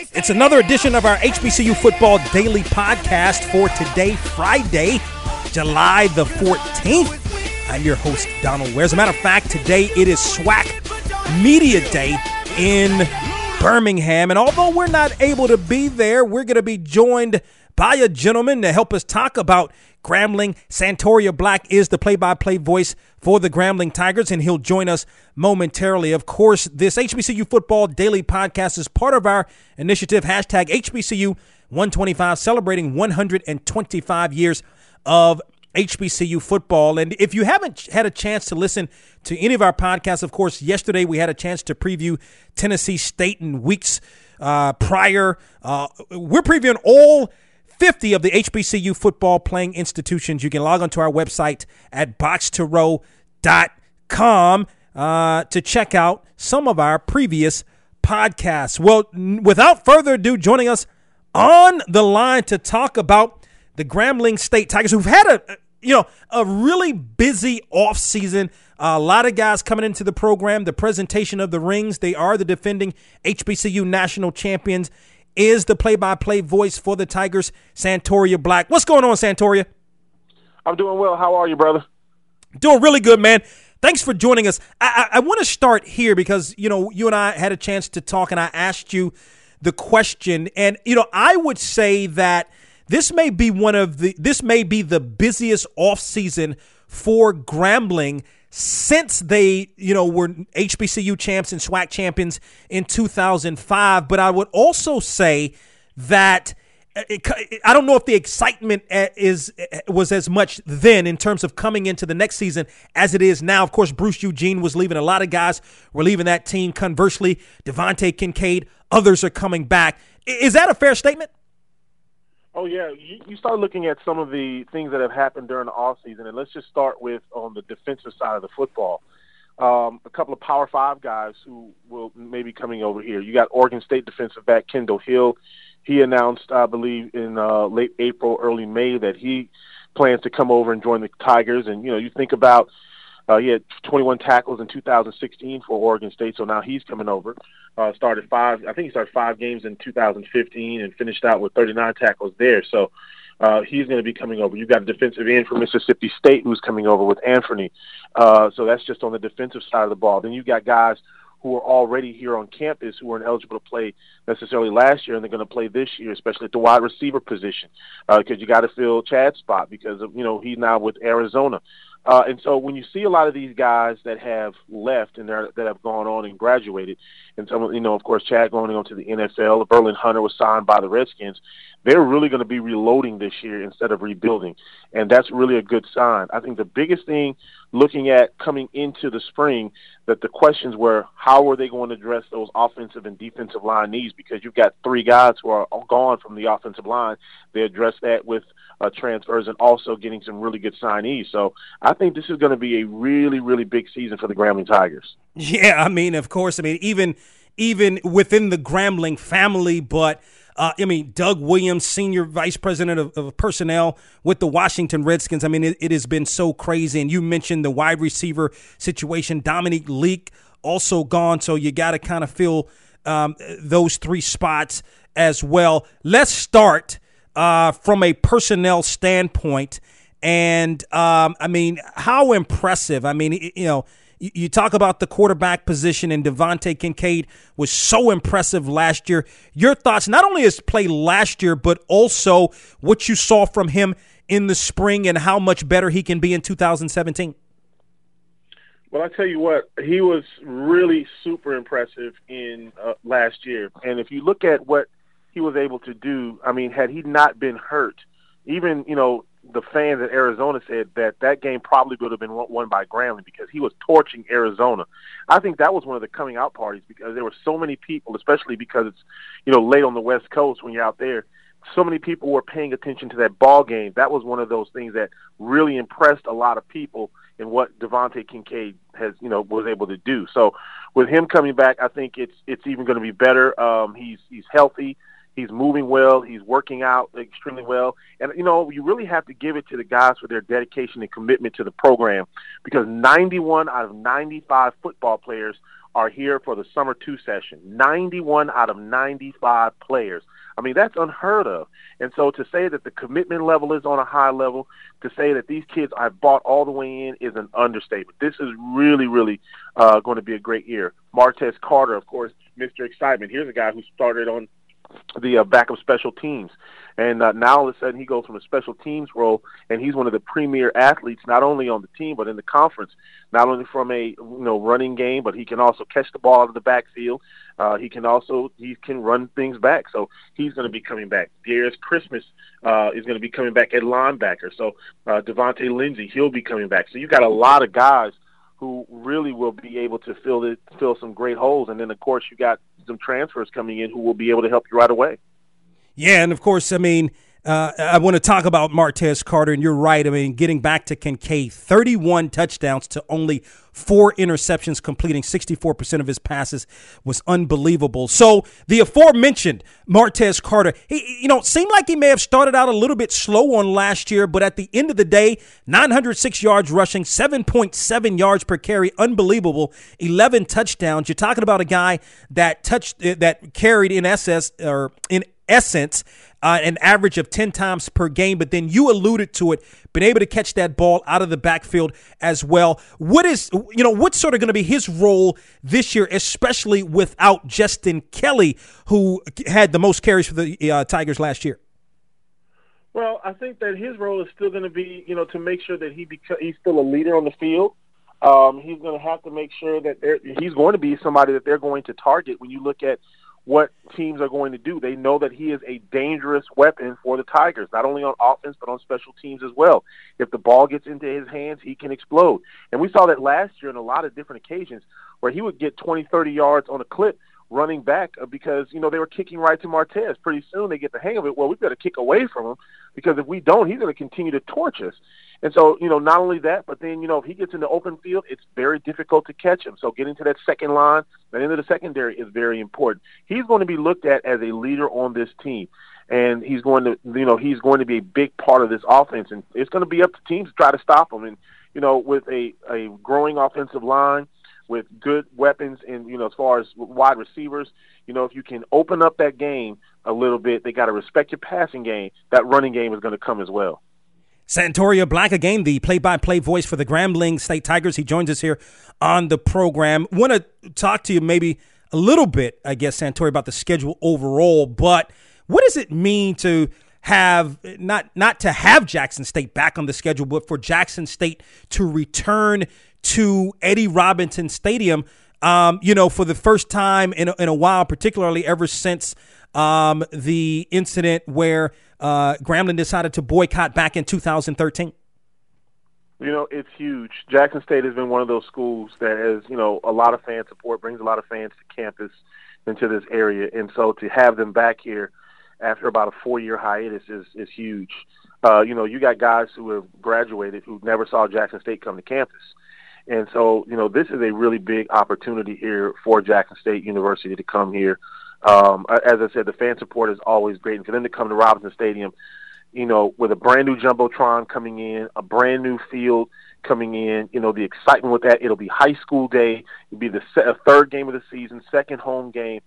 It's another edition of our HBCU Football Daily Podcast for today, Friday, July the 14th. I'm your host, Donald Ware. As a matter of fact, today it is SWAC Media Day in Birmingham. And although we're not able to be there, we're going to be joined by a gentleman to help us talk about Grambling. Santoria Black is the play by play voice for the Grambling Tigers, and he'll join us momentarily. Of course, this HBCU Football Daily Podcast is part of our initiative, hashtag HBCU 125, celebrating 125 years of HBCU football. And if you haven't had a chance to listen to any of our podcasts, of course, yesterday we had a chance to preview Tennessee State and weeks uh, prior. Uh, we're previewing all 50 of the HBCU football playing institutions. You can log on to our website at boxtorow.com uh, to check out some of our previous podcasts. Well, without further ado, joining us on the line to talk about the Grambling State Tigers, who've had a you know a really busy off season. Uh, a lot of guys coming into the program. The presentation of the rings. They are the defending HBCU national champions is the play-by-play voice for the Tigers, Santoria Black. What's going on, Santoria? I'm doing well. How are you, brother? Doing really good, man. Thanks for joining us. I, I, I want to start here because you know you and I had a chance to talk, and I asked you the question, and you know I would say that this may be one of the this may be the busiest off season for Grambling since they, you know, were HBCU champs and SWAC champions in 2005. But I would also say that uh, I don't know if the excitement uh, is uh, was as much then in terms of coming into the next season as it is now. Of course, Bruce Eugene was leaving. A lot of guys were leaving that team. Conversely, DeVante Kincade, others are coming back. Is that a fair statement? Oh yeah, you, you start looking at some of the things that have happened during the off season, and let's just start with on the defensive side of the football. Um, a couple of Power Five guys who will maybe coming over here. You got Oregon State defensive back Kendall Hill. He announced, I believe, in uh, late April, early May, that he plans to come over and join the Tigers. And you know, you think about uh, he had 21 tackles in 2016 for Oregon State, so now he's coming over. Uh, started five, I think he started five games in 2015 and finished out with 39 tackles there. So uh, he's going to be coming over. You've got a defensive end from Mississippi State who's coming over with Anthony. Uh, so that's just on the defensive side of the ball. Then you've got guys who are already here on campus who weren't eligible to play necessarily last year and they're going to play this year, especially at the wide receiver position, because uh, you got to fill Chad's spot because of, you know he's now with Arizona. Uh, and so when you see a lot of these guys that have left and that have gone on and graduated, and some, you know, of course, Chad going on to the NFL, Berlin Hunter was signed by the Redskins. They're really going to be reloading this year instead of rebuilding, and that's really a good sign. I think the biggest thing looking at coming into the spring that the questions were how are they going to address those offensive and defensive line needs because you've got three guys who are gone from the offensive line. They address that with uh, transfers and also getting some really good signees. So I think this is going to be a really, really big season for the Grambling Tigers. Yeah, I mean, of course, I mean, even even within the Grambling family, but. Uh, I mean, Doug Williams, senior vice president of, of personnel with the Washington Redskins. I mean, it, it, has been so crazy. And you mentioned the wide receiver situation. Dominique Leake also gone. So you got to kind of fill um, those three spots as well. Let's start uh, from a personnel standpoint. And um, I mean, how impressive! I mean, you know, you, talk about the quarterback position, and DeVante Kincade was so impressive last year. Your thoughts, not only his play last year, but also what you saw from him in the spring, and how much better he can be in 2017. Well, I tell you what, he was really super impressive in uh, last year. And if you look at what he was able to do. I mean, had he not been hurt, even you know the fans in Arizona said that that game probably would have been won by Grambling because he was torching Arizona. I think that was one of the coming out parties because there were so many people, especially because it's you know late on the West Coast when you're out there. So many people were paying attention to that ball game. That was one of those things that really impressed a lot of people in what DeVante Kincade has, you know, was able to do. So with him coming back, I think it's it's even going to be better. Um, he's he's healthy He's moving well. He's working out extremely well. And, you know, you really have to give it to the guys for their dedication and commitment to the program because 91 out of 95 football players are here for the summer two session. 91 out of 95 players. I mean, that's unheard of. And so to say that the commitment level is on a high level, to say that these kids are bought all the way in is an understatement. This is really, really uh, going to be a great year. Martez Carter, of course, Mr. Excitement. Here's a guy who started on the uh, backup special teams. And uh, now all of a sudden he goes from a special teams role, and he's one of the premier athletes, not only on the team but in the conference. Not only from a you know running game, but he can also catch the ball out of the backfield. Uh, he can also he can run things back. So he's going to be coming back. Darius Christmas uh, is going to be coming back at linebacker. So uh, Devontae Lindsay he'll be coming back. So you've got a lot of guys who really will be able to fill it, fill some great holes. And then, of course, you got some transfers coming in who will be able to help you right away. Yeah, and of course, I mean, uh, I want to talk about Martez Carter, and you're right. I mean, getting back to Kincade, 31 touchdowns to only four interceptions, completing 64% of his passes was unbelievable. So the aforementioned Martez Carter, he, you know, seemed like he may have started out a little bit slow on last year, but at the end of the day, 906 yards rushing, 7.7 yards per carry, unbelievable, 11 touchdowns. You're talking about a guy that touched that carried in SS or in essence uh, an average of 10 times per game, but then you alluded to it, been able to catch that ball out of the backfield as well. What is, you know, what's sort of going to be his role this year, especially without Justin Kelly, who had the most carries for the uh, Tigers last year? Well, I think that his role is still going to be, you know, to make sure that he beca- he's still a leader on the field. Um, he's going to have to make sure that he's going to be somebody that they're going to target when you look at – what teams are going to do. They know that he is a dangerous weapon for the Tigers, not only on offense but on special teams as well. If the ball gets into his hands, he can explode. And we saw that last year on a lot of different occasions where he would get 20, 30 yards on a clip running back uh, because you know they were kicking right to Martez. Pretty soon they get the hang of it. Well, we've got to kick away from him because if we don't, he's going to continue to torch us. And so, you know, not only that, but then, you know, if he gets in the open field, it's very difficult to catch him. So getting to that second line, end of the secondary is very important. He's going to be looked at as a leader on this team. And he's going to, you know, he's going to be a big part of this offense. And it's going to be up to teams to try to stop him. And, you know, with a, a growing offensive line, with good weapons and, you know, as far as wide receivers, you know, if you can open up that game a little bit, they got to respect your passing game. That running game is going to come as well. Santoria Black again, the play-by-play voice for the Grambling State Tigers. He joins us here on the program. Want to talk to you maybe a little bit, I guess, Santoria, about the schedule overall. But what does it mean to have not not to have Jackson State back on the schedule, but for Jackson State to return to Eddie Robinson Stadium? Um, you know, for the first time in a, in a while, particularly ever since um, the incident where uh, decided to boycott back in 2013? You know, it's huge. Jackson State has been one of those schools that has, you know, a lot of fan support, brings a lot of fans to campus into this area. And so to have them back here after about a four year hiatus is, is huge. Uh, you know, you got guys who have graduated who never saw Jackson State come to campus. And so, you know, this is a really big opportunity here for Jackson State University to come here um, as I said, the fan support is always great, and for them to come to Robinson Stadium, you know, with a brand new jumbotron coming in, a brand new field coming in, you know, the excitement with that. It'll be high school day. It'll be the se- third game of the season, second home game.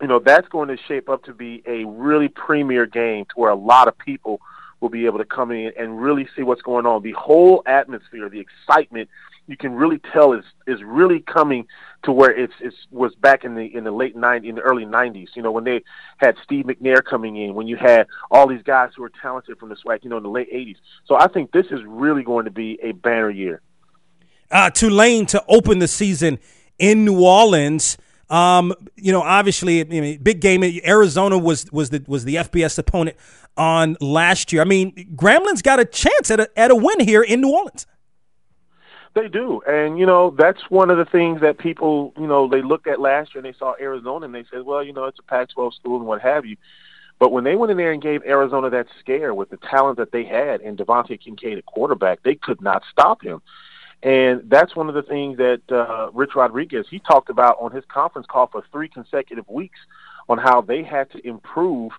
You know, that's going to shape up to be a really premier game to where a lot of people will be able to come in and really see what's going on. The whole atmosphere, the excitement you can really tell is is really coming to where it's it's was back in the in the late 90s in the early 90s you know when they had Steve McNair coming in when you had all these guys who were talented from the SWAC you know in the late 80s so I think this is really going to be a banner year. Uh, Tulane to open the season in New Orleans. Um, you know obviously I mean, big game. Arizona was was the was the FBS opponent on last year. I mean Grambling's got a chance at a, at a win here in New Orleans they do, and you know that's one of the things that people, you know, they looked at last year and they saw Arizona and they said, well, you know, it's a Pac-12 school and what have you. But when they went in there and gave Arizona that scare with the talent that they had and DeVante Kincade at quarterback, they could not stop him. And that's one of the things that uh, Rich Rodriguez he talked about on his conference call for three consecutive weeks on how they had to improve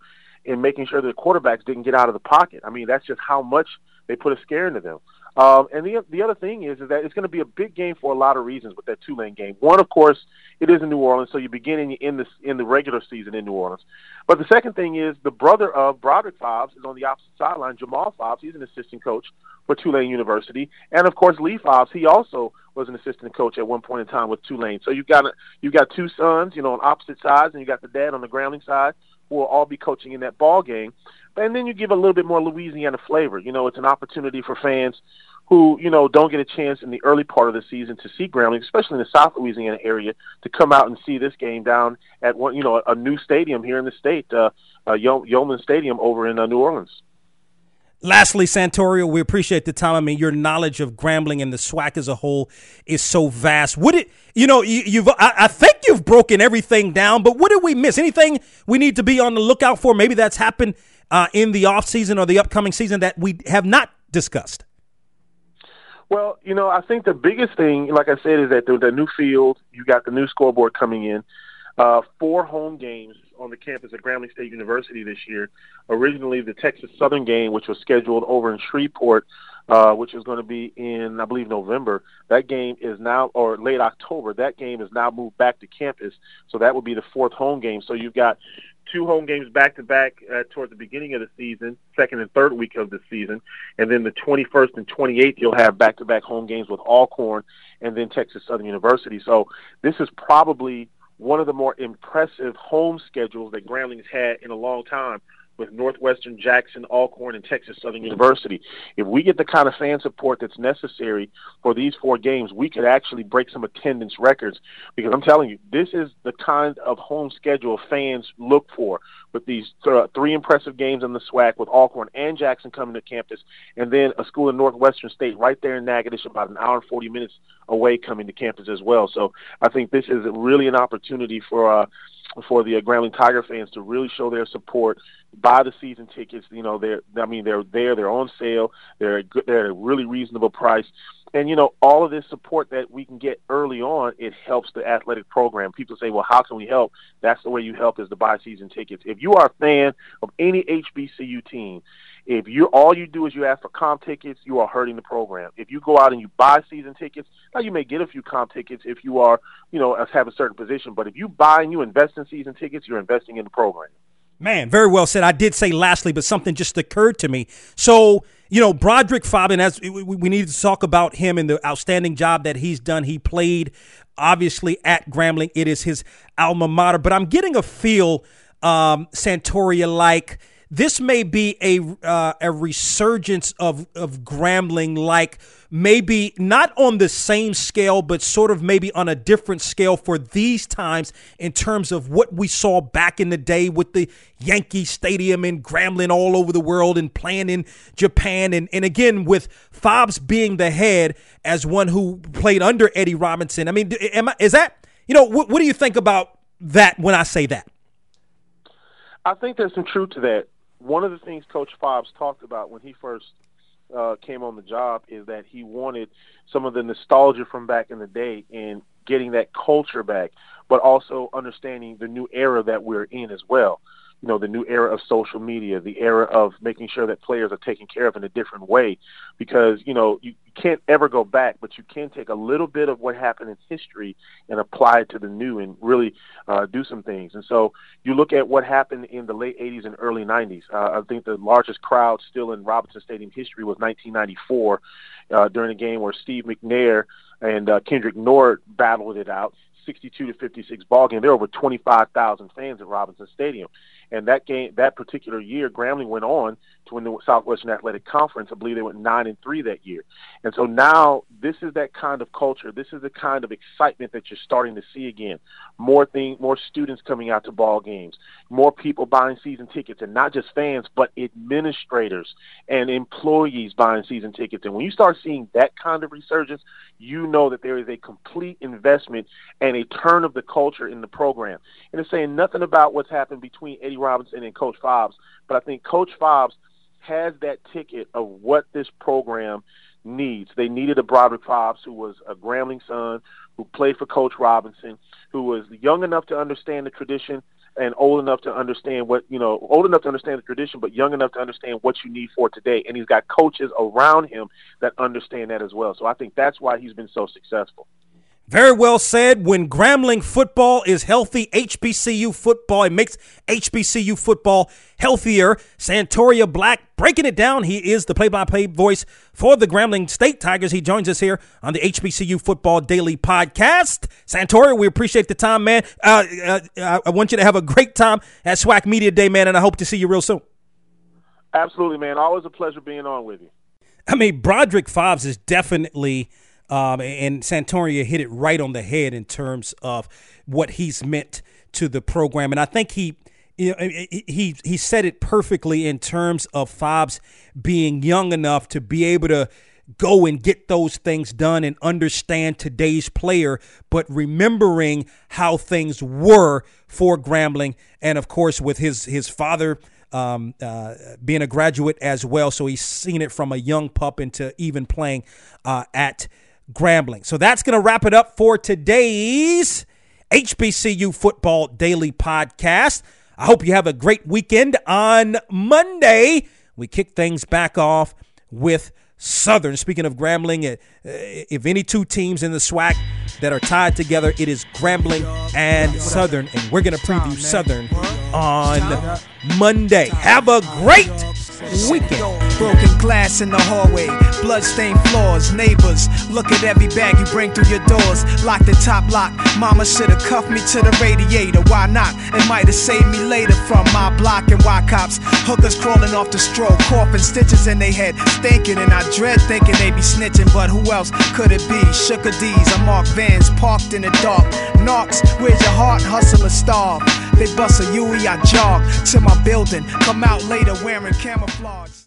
in making sure that quarterbacks didn't get out of the pocket. I mean, that's just how much they put a scare into them. Um, and the the other thing is is that it's going to be a big game for a lot of reasons with that Tulane game. One, of course, it is in New Orleans, so you're beginning in this in the regular season in New Orleans. But the second thing is the brother of Broderick Fobbs is on the opposite sideline. Jamal Fobbs, he's an assistant coach for Tulane University, and of course Lee Fobbs, he also was an assistant coach at one point in time with Tulane. So you've got you've got two sons, you know, on opposite sides, and you got the dad on the Grambling side who will all be coaching in that ball game. And then you give a little bit more Louisiana flavor. You know, it's an opportunity for fans who you know don't get a chance in the early part of the season to see Grambling, especially in the South Louisiana area, to come out and see this game down at one you know a new stadium here in the state, uh, uh, Yulman Stadium over in uh, New Orleans. Lastly, Santorio, we appreciate the time. I mean, your knowledge of Grambling and the SWAC as a whole is so vast. Would it, you know, you, have I, I, think you've broken everything down, but what did we miss? Anything we need to be on the lookout for? Maybe that's happened uh, in the off season or the upcoming season that we have not discussed. Well, you know, I think the biggest thing, like I said, is that the, the new field, you got the new scoreboard coming in, uh, four home games on the campus at Grambling State University this year. Originally, the Texas Southern game, which was scheduled over in Shreveport, uh, which is going to be in, I believe, November. That game is now, or late October. That game is now moved back to campus, so that would be the fourth home game. So you've got two home games back to back uh, toward the beginning of the season, second and third week of the season, and then the 21st and 28th you'll have back to back home games with Alcorn and then Texas Southern University. So this is probably one of the more impressive home schedules that Grambling's had in a long time with Northwestern Jackson, Alcorn, and Texas Southern University. If we get the kind of fan support that's necessary for these four games, we could actually break some attendance records. Because I'm telling you, this is the kind of home schedule fans look for with these th- three impressive games in the SWAC with Alcorn and Jackson coming to campus, and then a school in Northwestern State right there in Natchitoches, about an hour and 40 minutes away coming to campus as well. So I think this is really an opportunity for uh, for the uh, Grambling Tiger fans to really show their support, buy the season tickets. You know, they're I mean they're there, they're on sale, they're good, they're at a really reasonable price, and you know all of this support that we can get early on, it helps the athletic program. People say, well, how can we help? That's the way you help is to buy season tickets. If you are a fan of any HBCU team, if you all you do is you ask for comp tickets, you are hurting the program. If you go out and you buy season tickets, now you may get a few comp tickets if you are, you know, have a certain position. But if you buy and you invest in season tickets, you're investing in the program. Man, very well said. I did say lastly, but something just occurred to me. So, you know, Broderick Fobbin, as we, we need to talk about him and the outstanding job that he's done. He played obviously at Grambling. It is his alma mater, but I'm getting a feel, um, Santoria, like this may be a uh, a resurgence of of Grambling, like maybe not on the same scale, but sort of maybe on a different scale for these times in terms of what we saw back in the day with the Yankee Stadium and Grambling all over the world and playing in Japan, and and again with Fobbs being the head as one who played under Eddie Robinson. I mean, am I, is that you know what, what do you think about that when I say that? I think there's some truth to that one of the things Coach Fobbs talked about when he first uh, came on the job is that he wanted some of the nostalgia from back in the day and getting that culture back, but also understanding the new era that we're in as well. You know the new era of social media, the era of making sure that players are taken care of in a different way, because you know you, can't ever go back, but you can take a little bit of what happened in history and apply it to the new and really uh, do some things. And so you look at what happened in the late '80s and early '90s. Uh, I think the largest crowd still in Robinson Stadium history was 1994 uh, during a game where Steve McNair and uh, Kendrick Nord battled it out. 62 to 56 ball game. There were over 25,000 fans at Robinson Stadium. And that game, that particular year, Grambling went on to win the Southwestern Athletic Conference. I believe they went nine and three that year. And so now this is that kind of culture. This is the kind of excitement that you're starting to see again. More thing, more students coming out to ball games, more people buying season tickets, and not just fans, but administrators and employees buying season tickets. And when you start seeing that kind of resurgence, you know that there is a complete investment and a turn of the culture in the program. And it's saying nothing about what's happened between Eddie Robinson and Coach Fobbs, but I think Coach Fobbs has that ticket of what this program needs. They needed a Broderick Fobbs who was a Grambling son, who played for Coach Robinson, who was young enough to understand the tradition and old enough to understand what you know, old enough to understand the tradition, but young enough to understand what you need for today. And he's got coaches around him that understand that as well. So I think that's why he's been so successful. Very well said. When Grambling football is healthy, HBCU football, it makes HBCU football healthier. Santoria Black breaking it down. He is the play by play voice for the Grambling State Tigers. He joins us here on the HBCU Football Daily Podcast. Santoria, we appreciate the time, man. Uh, uh, I want you to have a great time at SWAC Media Day, man, and I hope to see you real soon. Absolutely, man. Always a pleasure being on with you. I mean, Broderick Fobbs is definitely um, and Santoria hit it right on the head in terms of what he's meant to the program. And I think he he he said it perfectly in terms of Fobbs being young enough to be able to go and get those things done and understand today's player, but remembering how things were for Grambling, and of course with his his father um, uh, being a graduate as well, so he's seen it from a young pup into even playing uh, at Grambling. So that's going to wrap it up for today's HBCU Football Daily Podcast. I hope you have a great weekend. On Monday, we kick things back off with Southern. Speaking of Grambling, uh, if any two teams in the SWAC that are tied together, it is Grambling and Southern, and we're going to preview Southern on Monday. Have a great weekend. Broken glass in the hallway, bloodstained floors, neighbors. Look at every bag you bring through your doors. Lock the top lock. Mama should've cuffed me to the radiator. Why not? It might have saved me later from my block and why cops. Hookers crawling off the stroke, coughing stitches in their head, stinking. And I dread thinking they be snitching, but who else could it be? Sugar D's, I mark vans parked in the dark. Knocks, where's your heart? Hustle or starve. They bust a Huey, I jog to my building. Come out later wearing camouflage.